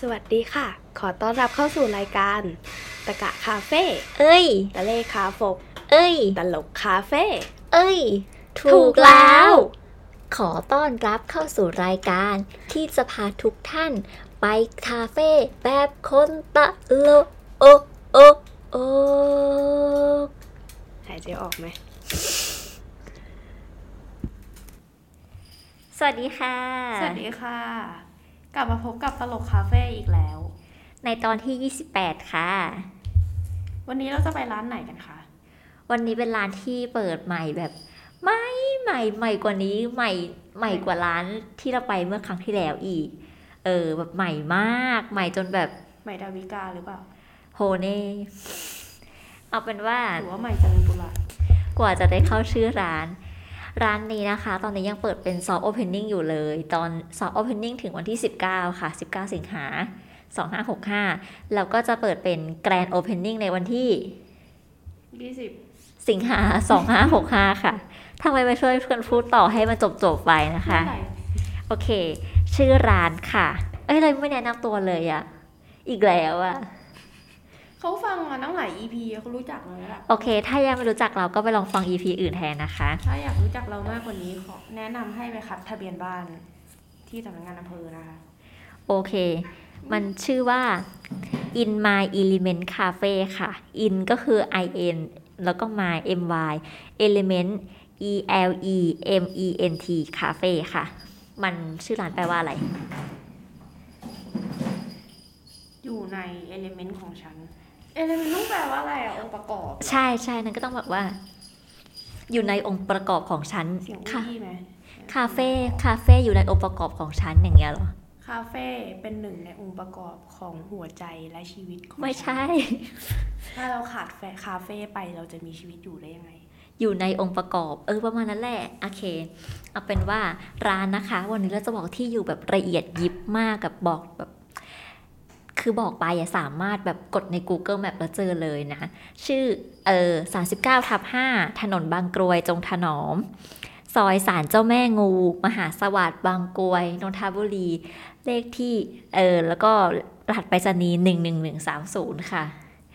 สวัสดีค่ะ ขอต้อนรับเข้าสู่รายการ ตะกะคาเฟ่เอ้ย ตะเลคาฟก เอ้ย ตลกคาเฟ่เอ้ย ถูกแล้ว ขอต้อนรับเข้าสู่รายการ ที่จะพาทุกท่าน ไปคาเฟ่แบบคนตะโลกโอโอโอหายใจออกไหม สวัสดีค่ะ สวัสดีค่ะ กลับมาพบกับตลกคาเฟ่อีกแล้ว ในตอนที่ 28 ค่ะ วันนี้เราจะไปร้านไหนกันคะ วันนี้เป็นร้านที่เปิดใหม่แบบไม่ใหม่ใหม่กว่านี้ใหม่ใหม่กว่าร้านที่เราไปเมื่อครั้งที่แล้วอีก เออแบบใหม่มาก ใหม่จนแบบใหม่ดาวิกาหรือเปล่าโหเน่เอาเป็นว่าหรือว่าใหม่เจริญปุระกว่าจะได้เข้าชื่อร้าน ร้านนี้นะคะ ตอนนี้ยังเปิดเป็น soft opening อยู่เลย ตอน soft opening ถึงวันที่ 19 ค่ะ 19 สิงหา2565 แล้วก็จะเปิดเป็น grand opening ในวันที่ยี่สิบสิงหา2565 ค่ะทำไมไม่ช่วยกันพูดต่อให้มันจบๆไปนะคะ โอเค ชื่อร้านค่ะ เอ้ยเราไม่แนะนำตัวเลยอะอีกแล้วอะ เขาฟังมาตั้งหลาย EP เขารู้จักเราแล้วล่ะโอเค ถ้ายังไม่รู้จักเราก็ไปลองฟัง EP อื่นแทนนะคะ ถ้าอยากรู้จักเรามากกว่านี้ขอแนะนำให้ไปคัดทะเบียนบ้านที่สำนักงานอำเภอนะคะ โอเค มันชื่อว่า In My Element Cafe ค่ะ In ก็คือ I N แล้วก็ My M Y Element E L E M E N T Cafe ค่ะ มันชื่อร้านแปลว่าอะไร อยู่ใน element ของฉัน element ต้องแปลว่าอะไรอะองค์ประกอบใช่ใช่นั่นก็ต้องแบบว่า อยู่ในองค์ประกอบของฉันเสียงค่ะวี่ไหมคาเฟ่คาเฟ่อยู่ในองค์ประกอบของฉันอย่างเงี้ยเหรอ คาเฟ่เป็นหนึ่งในองค์ประกอบของหัวใจและชีวิตของไม่ใช่ฉันถ้าเราขาดแฟคาเฟ่ไปเราจะมีชีวิตอยู่ได้ยังไง อยู่ในองค์ประกอบ เออประมาณนั้นแหละโอเค เอาเป็นว่าร้านนะคะ วันนี้เราจะบอกที่อยู่แบบละเอียดยิบมากกับบอกแบบ คือบอกไปอะสามารถแบบกดใน Google Map แล้วเจอเลยนะ ชื่อเออ39ทับ5ถนนบางกรวยจงถนอม ซอยสารเจ้าแม่งู มหาสวัสดิ์บางกรวยนนทบุรี เลขที่เออแล้วก็รหัสไปรษณีย์11130 ค่ะ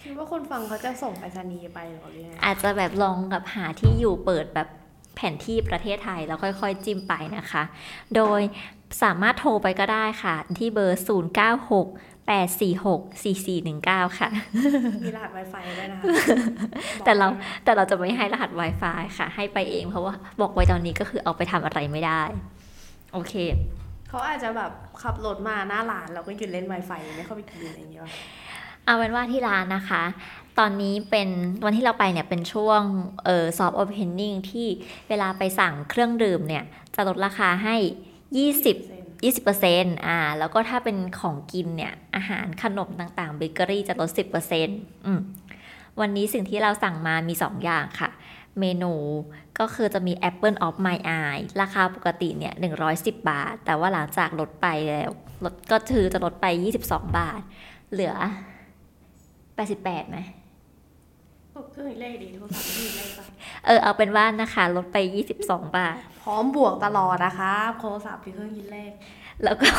คิดว่าคนฟังเขาจะส่งไปรษณีย์ไปหรอหรือยังไงอาจจะแบบลองกับหาที่อยู่เปิดแบบแผนที่ประเทศไทยแล้วค่อยๆ จิ้มไปนะคะ โดยสามารถโทรไปก็ได้ค่ะ ที่เบอร์ 096 846 4419 ค่ะ มีรหัส Wi-Fi ด้วยนะคะ แต่เราแต่เราจะไม่ให้รหัส Wi-Fi ค่ะ ให้ไปเองเพราะว่าบอกไว้ตอนนี้ก็คือเอาไปทำอะไรไม่ได้ โอเค เขาอาจจะแบบขับรถมาหน้าร้านเราก็หยุดเล่น Wi-Fi ไม่เข้าไปกินอะไรอย่างเงี้ยว่ะเอาเป็นว่าที่ร้านนะคะ ตอนนี้เป็นวันที่เราไปเนี่ยเป็นช่วงเอ่อซอฟต์โอเพนนิ่งที่เวลาไปสั่งเครื่องดื่มเนี่ย จะลดราคาให้ 20 20%อ่า แล้วก็ถ้าเป็นของกินเนี่ย อาหารขนมต่างๆเบเกอรี่จะลด 10%อืมวันนี้สิ่งที่เราสั่งมามี 2 อย่างค่ะ เมนูก็คือจะมี Apple of My Eye ราคาปกติเนี่ย 110 บาท แต่ว่าหลังจากลดไปแล้วลดก็คือจะลดไป 22 บาท เหลือ 88ไหมเครื่องคิดเลขดิโทรศัพท์ไม่มีเลขปะเออเอาเป็นว่านะคะ ลดไป 22 บาท พร้อมบวกตลอดนะคะโทรศัพท์เป็นเครื่องคิดเลข แล้วก็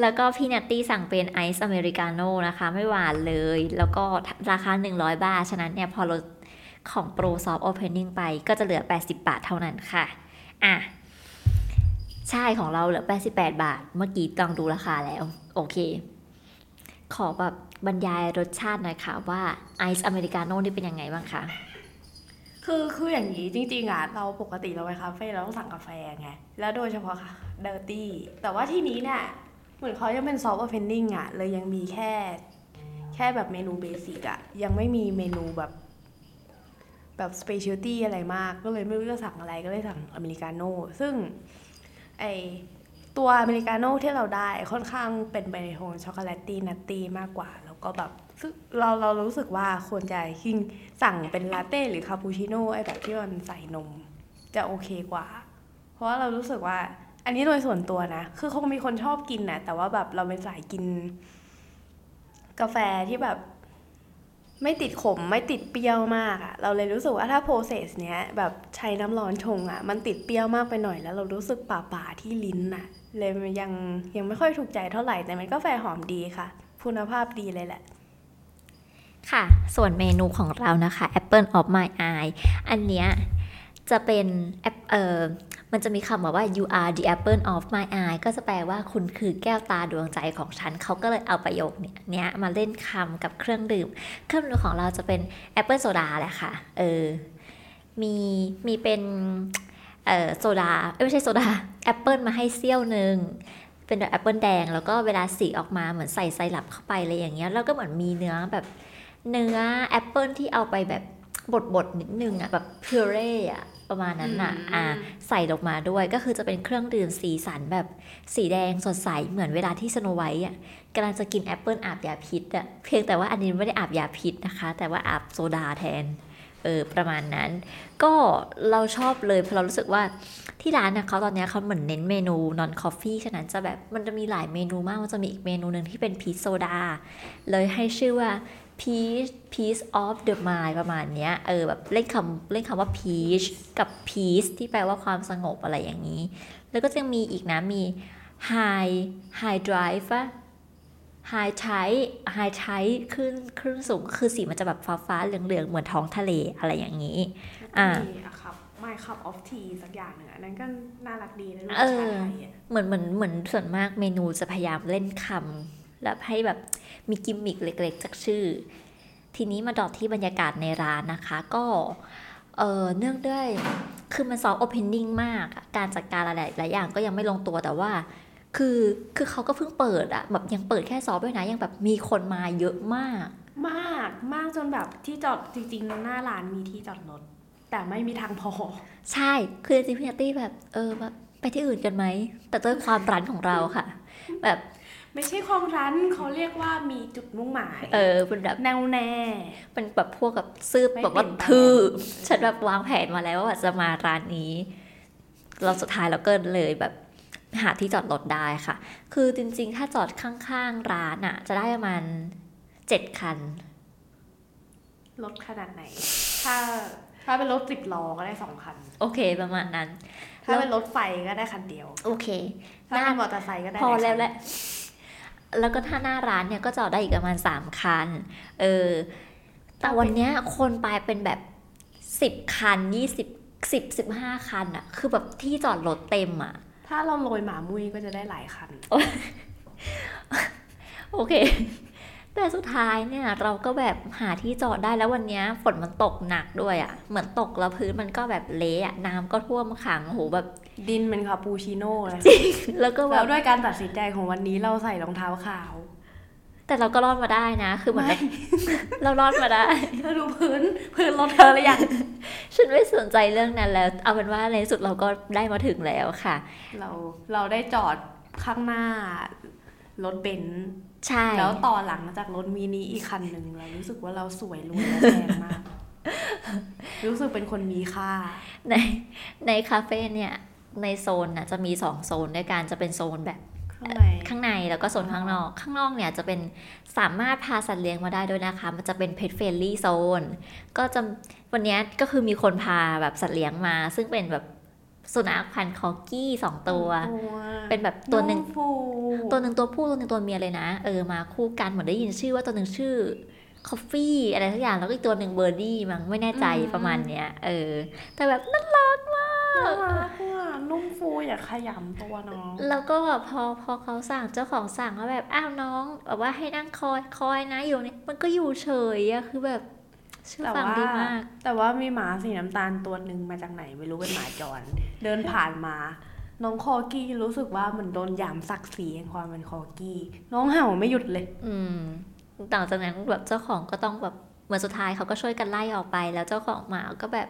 แล้วก็พี่นัตตี้สั่งเป็น ice americano นะคะ ไม่หวานเลย แล้วก็ราคา 100 บาท ฉะนั้นเนี่ยพอลดของโปร soft opening ไปก็จะเหลือ 80 บาทเท่านั้นค่ะ อะ ใช่ของเราเหลือ 88 บาท เมื่อกี้ต้องดูราคาแล้ว โอเค ขอแบบบรรยายรสชาติหน่อยค่ะว่า ice americano นี่เป็นยังไงบ้างคะ คือคืออย่างนี้จริงๆอะเราปกติเราไปคาเฟ่เราต้องสั่งกาแฟไงแล้วโดยเฉพาะค่ะ dirty แต่ว่าที่นี้เนี่ยเหมือนเขายังเป็น soft opening อะเลยยังมีแค่ แค่แบบเมนู basic อะยังไม่มีเมนูแบบ แบบ specialty อะไรมากก็เลยไม่รู้จะสั่งอะไรก็เลยสั่งอเมริกาโน่ซึ่งไอตัวอเมริกาโน่ที่เราได้ค่อนข้างเป็นไปในโทน chocolaty nutty มากกว่า แล้วก็แบบ เราเรารู้สึกว่าควรจะยิ่งสั่งเป็นลาเต้หรือคาปูชิโน่ไอแบบที่มันใส่นม จะโอเคกว่า เพราะว่าเรารู้สึกว่า อันนี้โดยส่วนตัวนะ คือคงมีคนชอบกินนะแต่ว่าแบบเราเป็นสายกิน กาแฟที่แบบ ไม่ติดขมไม่ติดเปรี้ยวมากอะเราเลยรู้สึกว่าถ้า process เนี้ยแบบใช้น้ำร้อนชงอะมันติดเปรี้ยวมากไปหน่อยแล้ว เรารู้สึกฝาดๆที่ลิ้นอะเลยยังยังไม่ค่อยถูกใจเท่าไหร่แต่มันก็กาแฟหอมดีค่ะ คุณภาพดีเลยแหละ ค่ะ ส่วนเมนูของเรานะคะ Apple of My Eye อันเนี้ยจะเป็นแอปเออมันจะมีคำบอกว่า you are the apple of my eye ก็จะแปลว่าคุณคือแก้วตาดวงใจของฉัน เขาก็เลยเอาประโยคเนี้ยมาเล่นคำกับเครื่องดื่ม เครื่องดื่มของเราจะเป็นแอปเปิลโซดาแหละค่ะ เออ มีมีเป็นเออโซดาไม่ใช่โซดาแอปเปิลมาให้เสี้ยวหนึ่งเป็นแบบแอปเปิลแดง แล้วก็เวลาสีออกมาเหมือนใส่ไซรัปเข้าไปอะไรอย่างเงี้ย แล้วก็เหมือนมีเนื้อแบบ เนื้อแอปเปิลที่เอาไปแบบบดบดๆนิดนึงอะแบบ puree อะประมาณนั้นอะอืมอ่าใส่ลงมาด้วยก็คือจะเป็นเครื่องดื่มสีสันแบบสีแดงสดใสเหมือนเวลาที่สโนไวท์อะกำลังจะกินแอปเปิลอาบยาพิษอะเพียงแต่ว่าอันนี้ไม่ได้อาบยาพิษนะคะ แต่ว่าอาบโซดาแทนเออประมาณนั้น ก็เราชอบเลยเพราะเรารู้สึกว่าที่ร้านนะเขาตอนเนี้ยเขาเหมือนเน้นเมนู non coffee ฉะนั้นจะแบบมันจะมีหลายเมนูมากมันจะมีอีกเมนูหนึ่งที่เป็นพีชโซดาเลยให้ชื่อว่า peach piece of the mind ประมาณเนี้ยเออแบบเล่นคำเล่นคำว่า peach กับ peace ที่แปลว่าความสงบอะไรอย่างนี้ แล้วก็จะมีอีกนะ มี high high drive อะ high tide high tide ขึ้นคลื่นสูงคือสีมันจะแบบฟ้าฟ้าๆเหลืองๆเหมือนท้องทะเลอะไรอย่างนี้ อ่ามีอะครับ my cup of tea สักอย่างหนึ่งอันนั้นก็น่ารักดีนะรสเอชาอติไทยอะเหมือนเหมือนเหมือนส่วนมากเมนูจะพยายามเล่นคำ แล้วให้แบบมีกิมมิคเล็กๆ จากชื่อ ทีนี้มาต่อที่บรรยากาศในร้านนะคะ ก็เออเนื่องด้วยคือมัน soft opening มากอะการจัดการอะไรหลายอย่างก็ยังไม่ลงตัวแต่ว่าคือคือเขาก็เพิ่งเปิดอะแบบยังเปิดแค่ซอฟต์ด้วยนะ ยังแบบมีคนมาเยอะมาก มากมากจนแบบที่จอดจริงๆ หน้าร้านมีที่จอดรถแต่ไม่มีทางพอ ใช่คือจริงๆพี่นัตตี้แบบเออแบบไปที่อื่นกันไหม แต่ด้วยความรันของเราค่ะ แบบ ไม่ใช่ความรั้นเขาเรียกว่ามีจุดมุ่งหมายเออเป็นแบบแน่วแน่เป็นแบบพวกกับซื้อไม่แบบว่าเปลี่ยนแปลงทื่อฉันแบบวางแผนมาแล้วว่าจะมาร้านนี้ เราสุดท้ายเราก็เลยแบบหาที่จอดรถได้ค่ะ คือจริงๆ ถ้าจอดข้างๆ ร้านอะจะได้ประมาณเจ็ดคัน รถขนาดไหน ถ้าถ้าเป็นรถสิบล้อก็ได้สองคัน โอเคประมาณนั้น ถ้าเป็นรถไฟก็ได้คันเดียว โอเค ถ้าเป็นมอเตอร์ไซค์ก็ได้พอหายแล้วคันแหละ แล้วก็ถ้าหน้าร้านเนี่ยก็จอดได้อีกประมาณสามคัน เออ แต่วันเนี้ยคนไปเป็นแบบสิบคันยี่สิบสิบสิบห้าคันอะคือแบบที่จอดรถเต็มอะถ้าเราโรยหมามุ้ยก็จะได้หลายคัน โอเค แต่สุดท้ายเนี่ย เราก็แบบหาที่จอดได้แล้ววันเนี้ยฝนมันตกหนักด้วยอะเหมือนตกแล้วพื้นมันก็แบบเละอะน้ำก็ท่วมขังโหแบบ ดินเป็นคาปูชิโน่เลยแล้วก็แบแล้บวด้วยการตัดสินใจของวันนี้เราใส่รองเท้าขาวแต่เราก็รอดมาได้นะ คือเหมือนแบบเรารอดมาได้ เธอดูพื้นพื้นรถเธอหรือยังฉันไม่สนใจเรื่องนั้นแล้ว เอาเป็นว่าในที่สุดเราก็ได้มาถึงแล้วค่ะ เราเราได้จอดข้างหน้ารถเบนซ์ใช่ แล้วต่อหลังมาจากรถมินิอีกคันหนึ่งเรารู้สึกว่าเราสวยรวยและแพงมาก รู้สึกเป็นคนมีค่า ในในคาเฟ่เนี่ย ในโซนน่ะจะมีสองโซนด้วยกันจะเป็นโซนแบบข้างในข้างในแล้วก็โซนข้างนอก ข้างนอกเนี่ยจะเป็นสามารถพาสัตว์เลี้ยงมาได้ด้วยนะคะ มันจะเป็นเพ t เฟ r ลี่โซนก็จะวันเนี้ยก็คือมีคนพาแบบสัตว์เลี้ยงมา ซึ่งเป็นแบบสุนัขพันธุ์คอร์กี้สองตัว เป็นแบบตัวหนึ่งขนฟูตัวหนึ่งตัวผู้ตัวหนึ่งตัวเมียเลยนะ เออมาคู่กันเหมือนได้ยินชื่อว่าตัวหนึ่งชื่อคอฟฟี่อะไรสักอย่างแล้วก็อีกตัวหนึ่งเบอร์ดี้มั้งไม่แน่ใจประมาณเนี้ยเออแต่แบบน่ารักมาก น่ารักอะนุ่มฟูอยากขยำตัวน้อง แล้วก็แบบพอพอเขาสั่งเจ้าของสั่งว่าแบบอ้าวน้องแบบว่าให้นั่งคอยคอยนะอยู่เนี่ยมันก็อยู่เฉยอะคือแบบเชื่อแต่ฟังว่าดีมาก แต่ว่ามีหมาสีน้ำตาลตัวหนึ่งมาจากไหนไม่รู้เป็นหมาจร เดินผ่านมาน้องคอกี้รู้สึกว่าเหมือนโดนหยามศักดิ์ศรีแห่งความเป็นคอกี้ น้องเห่าไม่หยุดเลย อืมต่างจากนั้นแบบเจ้าของก็ต้องแบบเหมือนสุดท้ายเขาก็ช่วยกันไล่ออกไป แล้วเจ้าของหมาก็แบบ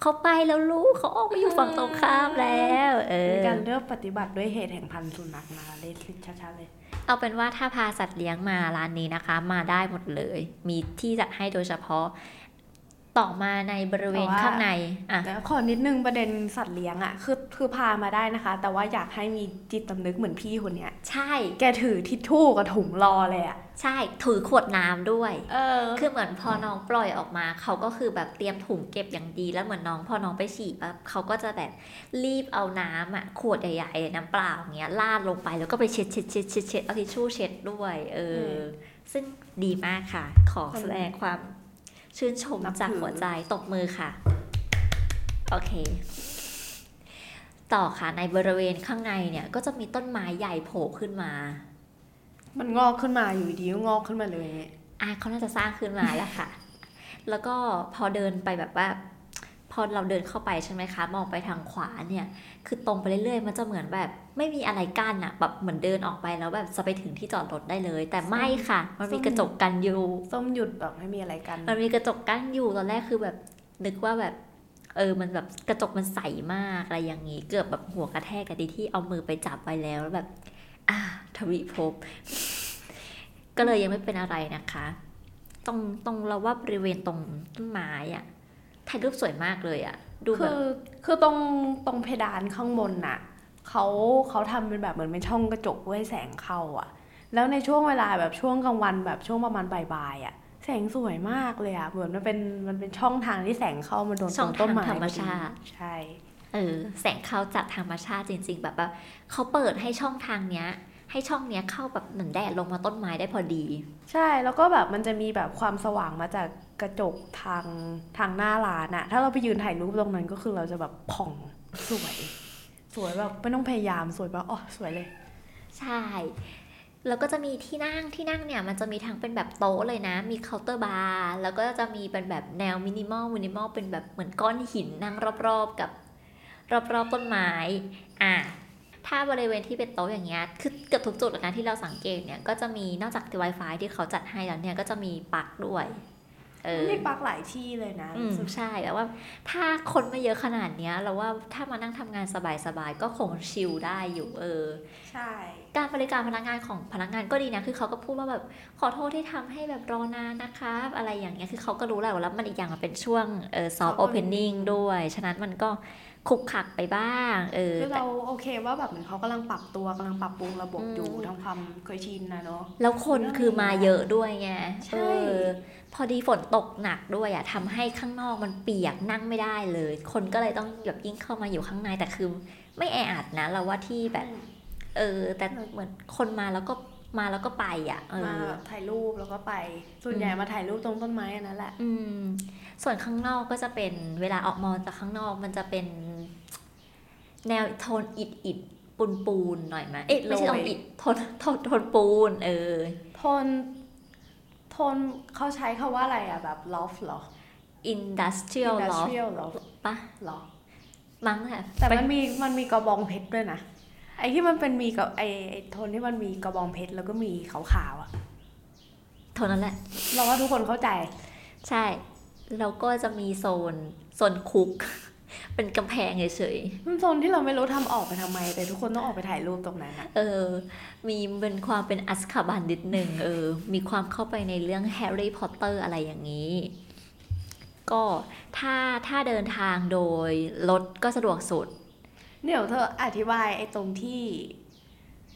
เขาไปแล้วลูกเขาออกไปอยู่ฝั่งตรงข้ามแล้ว เออมีการเลือกปฏิบัติด้วยเหตุแห่งพันธุ์สุนัขนะเลสชัดๆเลย เอาเป็นว่าถ้าพาสัตว์เลี้ยงมาร้านนี้นะคะ มาได้หมดเลย มีที่จัดให้โดยเฉพาะ ต่อมาในบริเวณแต่ว่าข้างในอะแล้วขอนิดนึงประเด็นสัตว์เลี้ยงอะคือคือพามาได้นะคะ แต่ว่าอยากให้มีจิตสำนึกเหมือนพี่คนเนี้ย ใช่ แกถือทิชชู่กับถุงรอเลยอะใช่ถือขวดน้ำด้วย เออ คือเหมือนพอน้องปล่อยออกมา เขาก็คือแบบเตรียมถุงเก็บอย่างดี แล้วเหมือนน้องพอน้องไปฉี่ปั๊บเขาก็จะแบบรีบเอาน้ำอะขวดใหญ่ๆน้ำเปล่าอย่างเงี้ยลาดลงไปแล้วก็ไปเช็ดเช็ดเช็ดเช็ดเช็ดเอาทิชชู่เช็ดด้วยเอออ ซึ่งดีมากค่ะ ขอแสดงความ ชื่นชมนับถือจากหัวใจตบมือค่ะ โอเค ต่อค่ะในบริเวณข้างในเนี่ย ก็จะมีต้นไม้ใหญ่โผล่ขึ้นมา มันงอกขึ้นมาอยู่ดีก็งอกขึ้นมาเลยอะเขาน่าจะสร้างขึ้นมาแล้วค่ะ แล้วก็พอเดินไปแบบว่าพ อเราเดินเข้าไปใช่ไหมคะ มองไปทางขวาเนี่ย คือตรงไปเรื่อยๆ มันจะเหมือนแบบไม่มีอะไรกั้นอะแบบเหมือนเดินออกไปแล้วแบบจะไปถึงที่จอดรถได้เลย แต่ไม่ค่ะ มันมีกระจกกันอยู่ส้มหยุดแบบไม่มีอะไรกัน มันมีกระจกกั้นอยู่ตอนแรกคือแบบนึกว่าแบบเออ มันแบบกระจกมันใสมากอะไรอย่างนี้ เกือบแบบหัวกระแทกกันดีที่เอามือไปจับไว้แล้วแล้วแบบ อ่าทวีภพก็เลยยังไม่เป็นอะไรนะคะ ตรงตรงเราว่าบริเวณตรงต้นไม้อะ ถ่ายรูปสวยมากเลยอะดูแบคืบอคือตรงตรงเพดานข้างบนน่ะเขาเขาทำเป็นแบบเหมือนเป็นช่องกระจกเพื่อให้แสงเข้าอะแล้วในช่วงเวลาแบบช่วงกลางวันแบบช่วงประมาณบ่ายๆอะแสงสวยมากเลยอะเหมือนมันเป็นมันเป็นช่องทางที่แสงเข้ามาโดนช่องต้นทางไม้ธรรมชาติใช่เออแสงเข้าจากธรรมชาติจริง ๆ แบบว่าเขาเปิดให้ช่องทางเนี้ย ให้ช่องเนี้ยเข้าแบบเหมือนแดดลงมาต้นไม้ได้พอดี ใช่แล้วก็แบบมันจะมีแบบความสว่างมาจากกระจกทางทางหน้าร้านอะถ้าเราไปยืนถ่ายรูปตรงนั้นก็คือเราจะแบบผ่องสวย สวยแบบไม่ต้องพยายามสวยแบบอ๋อสวยเลย ใช่แล้วก็จะมีที่นั่งที่นั่งเนี่ยมันจะมีทั้งเป็นแบบโต๊ะเลยนะ มีเคาน์เตอร์บาร์แล้วก็จะมีเป็นแบบแนว minimal minimal เป็นแบบเหมือนก้อนหินนั่งรอบๆกับ รอบๆต้นไม้ อะ ถ้าบริเวณที่เป็นโต๊ะอย่างเงี้ยคือเกือบทุกจุดเลยนะที่เราสังเกตเนี่ยก็จะมีนอกจาก Wi-Fi ที่เขาจัดให้แล้วเนี่ยก็จะมีปลั๊กด้วยเออมีปลั๊กหลายที่เลยนะอืมรู้สึกใช่แต่ว่าถ้าคนไม่เยอะขนาดเนี้ยเราว่าถ้ามานั่งทำงานสบายๆก็คงชิลได้อยู่เออ ใช่ การบริการพนักงานของพนักงานก็ดีนะคือเขาก็พูดว่าแบบขอโทษที่ทำให้แบบรอนานนะครับ อะไรอย่างเงี้ยคือเขาก็รู้แหละว่าแล้วมันอีกอย่างมันเป็นช่วงเออซอฟต์โอเพนนิ่งด้วย ฉะนั้นมันก็ คุกคักไปบ้างเออคือแต่เราโอเคว่าแบบเหมือนเขากำลังปรับตัวกำลังปรับปรุงระบบอืมอยู่ทำความเคยชินนะเนาะแล้วคนคือมาเยอะด้วยไงใช่เออพอดีฝนตกหนักด้วยอะทำให้ข้างนอกมันเปียกนั่งไม่ได้เลย คนก็เลยต้องแบบยิ่งเข้ามาอยู่ข้างในแต่คือ ไม่แออัดนะ เราว่าที่แบบ เออ แต่เหมือนคนมาแล้วก็ มาแล้วก็ไปอะเอมาอแบบถ่ายรูปแล้วก็ไป ส่วนใหญ่มาถ่ายรูปตรงต้นไม้อันนั้นแหละ อืม ส่วนข้างนอกก็จะเป็นเวลาออกมองจากข้างนอกมันจะเป็น แนวโทนอิดอิดปูนปูนๆหน่อยไหมเอ๊ะไม่ใช่โทนอิดโทนโทนโทนปูน เออ โทน โทนเขาใช้คาว่าอะไรอะแบบ loft เหรอ industrial loft industrial loft ปะเหรอมั้งค่ะแต่ไปมันมีมันมีกระบองเพชรด้วยนะ ไอ้ที่มันเป็นมีกับไอ้ไอ้โซนที่มันมีกระบองเพชรแล้วก็มีขาวๆอะโซนนั้นแหละ เราว่าทุกคนเข้าใจ ใช่ แล้วก็จะมีโซน โซนคุก เป็นกำแพงเฉยมันโซนที่เราไม่รู้ทำออกไปทำไม แต่ทุกคนต้องออกไปถ่ายรูปตรงนั้นอะๆเออ มีเป็นความเป็นอัซคาบันนิดหนึ่งเออ มีความเข้าไปในเรื่องแฮร์รี่พอตเตอร์อะไรอย่างนี้ ก็ถ้าถ้าเดินทางโดยรถก็สะดวกสุด เดี๋ยวเธออธิบายไอ้ตรงที่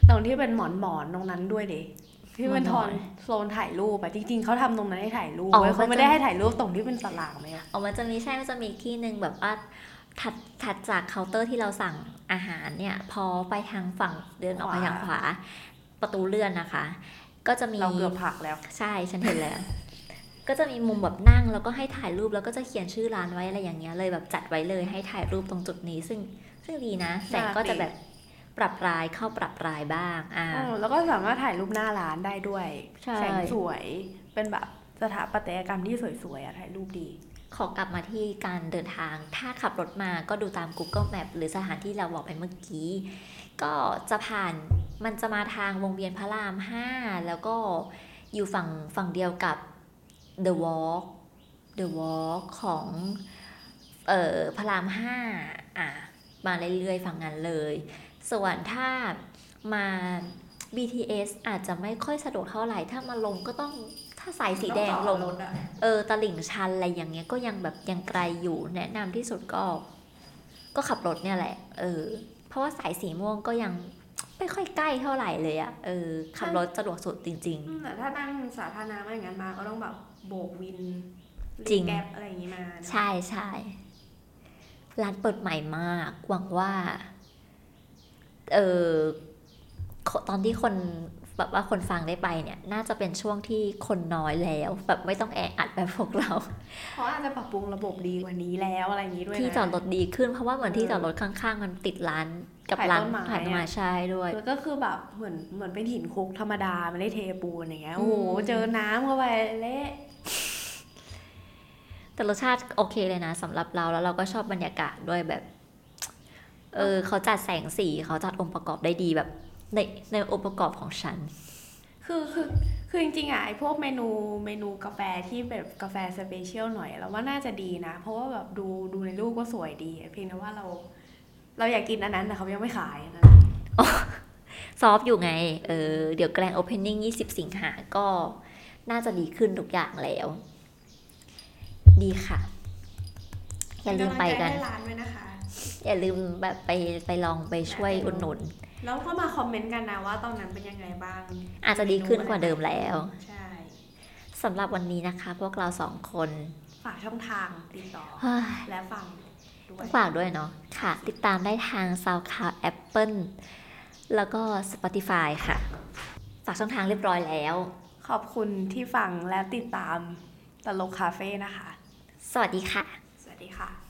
ตรงที่เป็นหมอนหมอนๆตรงนั้นด้วยดิที่เป็นหทมออนนโซนถ่ายรูปอะจริงๆเขาทำตรงนั้นให้ถ่ายรูปอ๋อเว้ยเขามันไม่จะได้ให้ถ่ายรูปตรงที่เป็นสลากไหมอะออกมันจะมีใช่มันจะมีที่หนึ่งแบบว่าถัดถัดจากเคาน์เตอร์ที่เราสั่งอาหารเนี่ย พอไปทางฝั่งเดินออกไปทางขวา ประตูเลื่อนนะคะ ก็จะมีเราเกือบผลักแล้ว ใช่ฉันเห็นแล้ว ก็จะมีมุมแบบนั่งแล้วก็ให้ถ่ายรูปแล้วก็จะเขียนชื่อร้านไว้อะไรอย่างเงี้ยเลยแบบจัดไว้เลยให้ถ่ายรูปตรงจุดนี้ซึ่ง ซึ่งดีนะแสงก็จะแบบปรับรายเข้าปรับรายบ้างอ่าเออแล้วก็สามารถถ่ายรูปหน้าร้านได้ด้วยใช่แสงสวยเป็นแบบสถาปัตยกรรมที่สวยๆอะถ่ายรูปดี ขอกลับมาที่การเดินทาง ถ้าขับรถมาก็ดูตาม Google Map หรือสถานที่เราบอกไปเมื่อกี้ ก็จะผ่านมันจะมาทางวงเวียนพระราม 5 แล้วก็อยู่ฝั่งฝั่งเดียวกับ The Walk The Walk ของเอ่อพระราม 5 อะ มาเรื่อยๆฝั่งนั้นเลย ส่วนถ้ามา BTS อาจจะไม่ค่อยสะดวกเท่าไหร่ ถ้ามาลงก็ต้องถ้าสายสีแดงลงรถอะเออตลิ่งชันอะไรอย่างเงี้ยก็ยังแบบยังไกลอยู่แนะนำที่สุดก็ ก็ขับรถเนี่ยแหละ เออ เพราะว่าสายสีม่วงก็ยังไม่ค่อยใกล้เท่าไหร่เลยอะเออขับรถสะดวกสุดจริงอืมแต่ถ้านั่งสาธารณะไม่อย่างนั้นมาก็ต้องแบบโบกวินจริงแก๊ปอะไรอย่างงี้มาๆใช่ใช่ ร้านเปิดใหม่มาก หวังว่า เออตอนที่คนแบบว่าคนฟังได้ไปเนี่ย น่าจะเป็นช่วงที่คนน้อยแล้ว แบบไม่ต้องแออัดแบบพวกเราเพราะอาจจะปรับปรุงระบบดีกว่านี้แล้วอะไรอย่างงี้ด้วยนะที่จอดรถดีขึ้นเพราะว่าเหมือนที่จอดรถข้างๆ มันติดร้านกับขายร้านต้นไม้ขายต้นไม้อะใช่ด้วยแล้วก็คือแบบเหมือนเหมือนเป็นหินคลุกธรรมดาไม่ได้เทปูนอย่างเงี้ยโอ้โหอืมเจอน้ำเข้าไปเละ แต่รสชาติโอเคเลยนะสำหรับเราแล้วเราก็ชอบบรรยากาศด้วยแบบ เออเขาจัดแสงสีเขาจัดองค์ประกอบได้ดีแบบในในองค์ประกอบของฉัน คือคือคือจริงๆอะไอพวกเมนูเมนูกาแฟที่แบบกาแฟ special หน่อยเราว่าน่าจะดีนะ เพราะว่าแบบดูดูในรูปก็สวยดี เพียงแต่ว่าเรา เราอยากกินอันนั้นแต่เขายังไม่ขายอันนั้น soft อยู่ไง เออ เดี๋ยว grand opening 20สิงหาก็น่าจะดีขึ้นทุกอย่างแล้ว ดีค่ะ อย่าลืมไปกันเป็ำลังใจให้ร้านด้วยนะคะ อย่าลืมแบบไปไปลองไปช่วยอุดหนุน แล้วก็มาคอมเมนต์กันนะว่าตอนนั้นเป็นยังไงบ้าง อาจจะดีขึ้นกว่าเดิมแล้ว ใช่สำหรับวันนี้นะคะ พวกเราสองคน ฝากช่องทางติดต่อเฮ้ยและฟังด้วต้อยงฝากด้วยเนาะ ค่ะ ติดตามได้ทาง SoundCloud Apple แล้วก็ Spotify ค่ะ ฝากช่องทางเรียบร้อยแล้ว ขอบคุณที่ฟังและติดตามตลกคาเฟ่นะคะ สวัสดีค่ะ สวัสดีค่ะ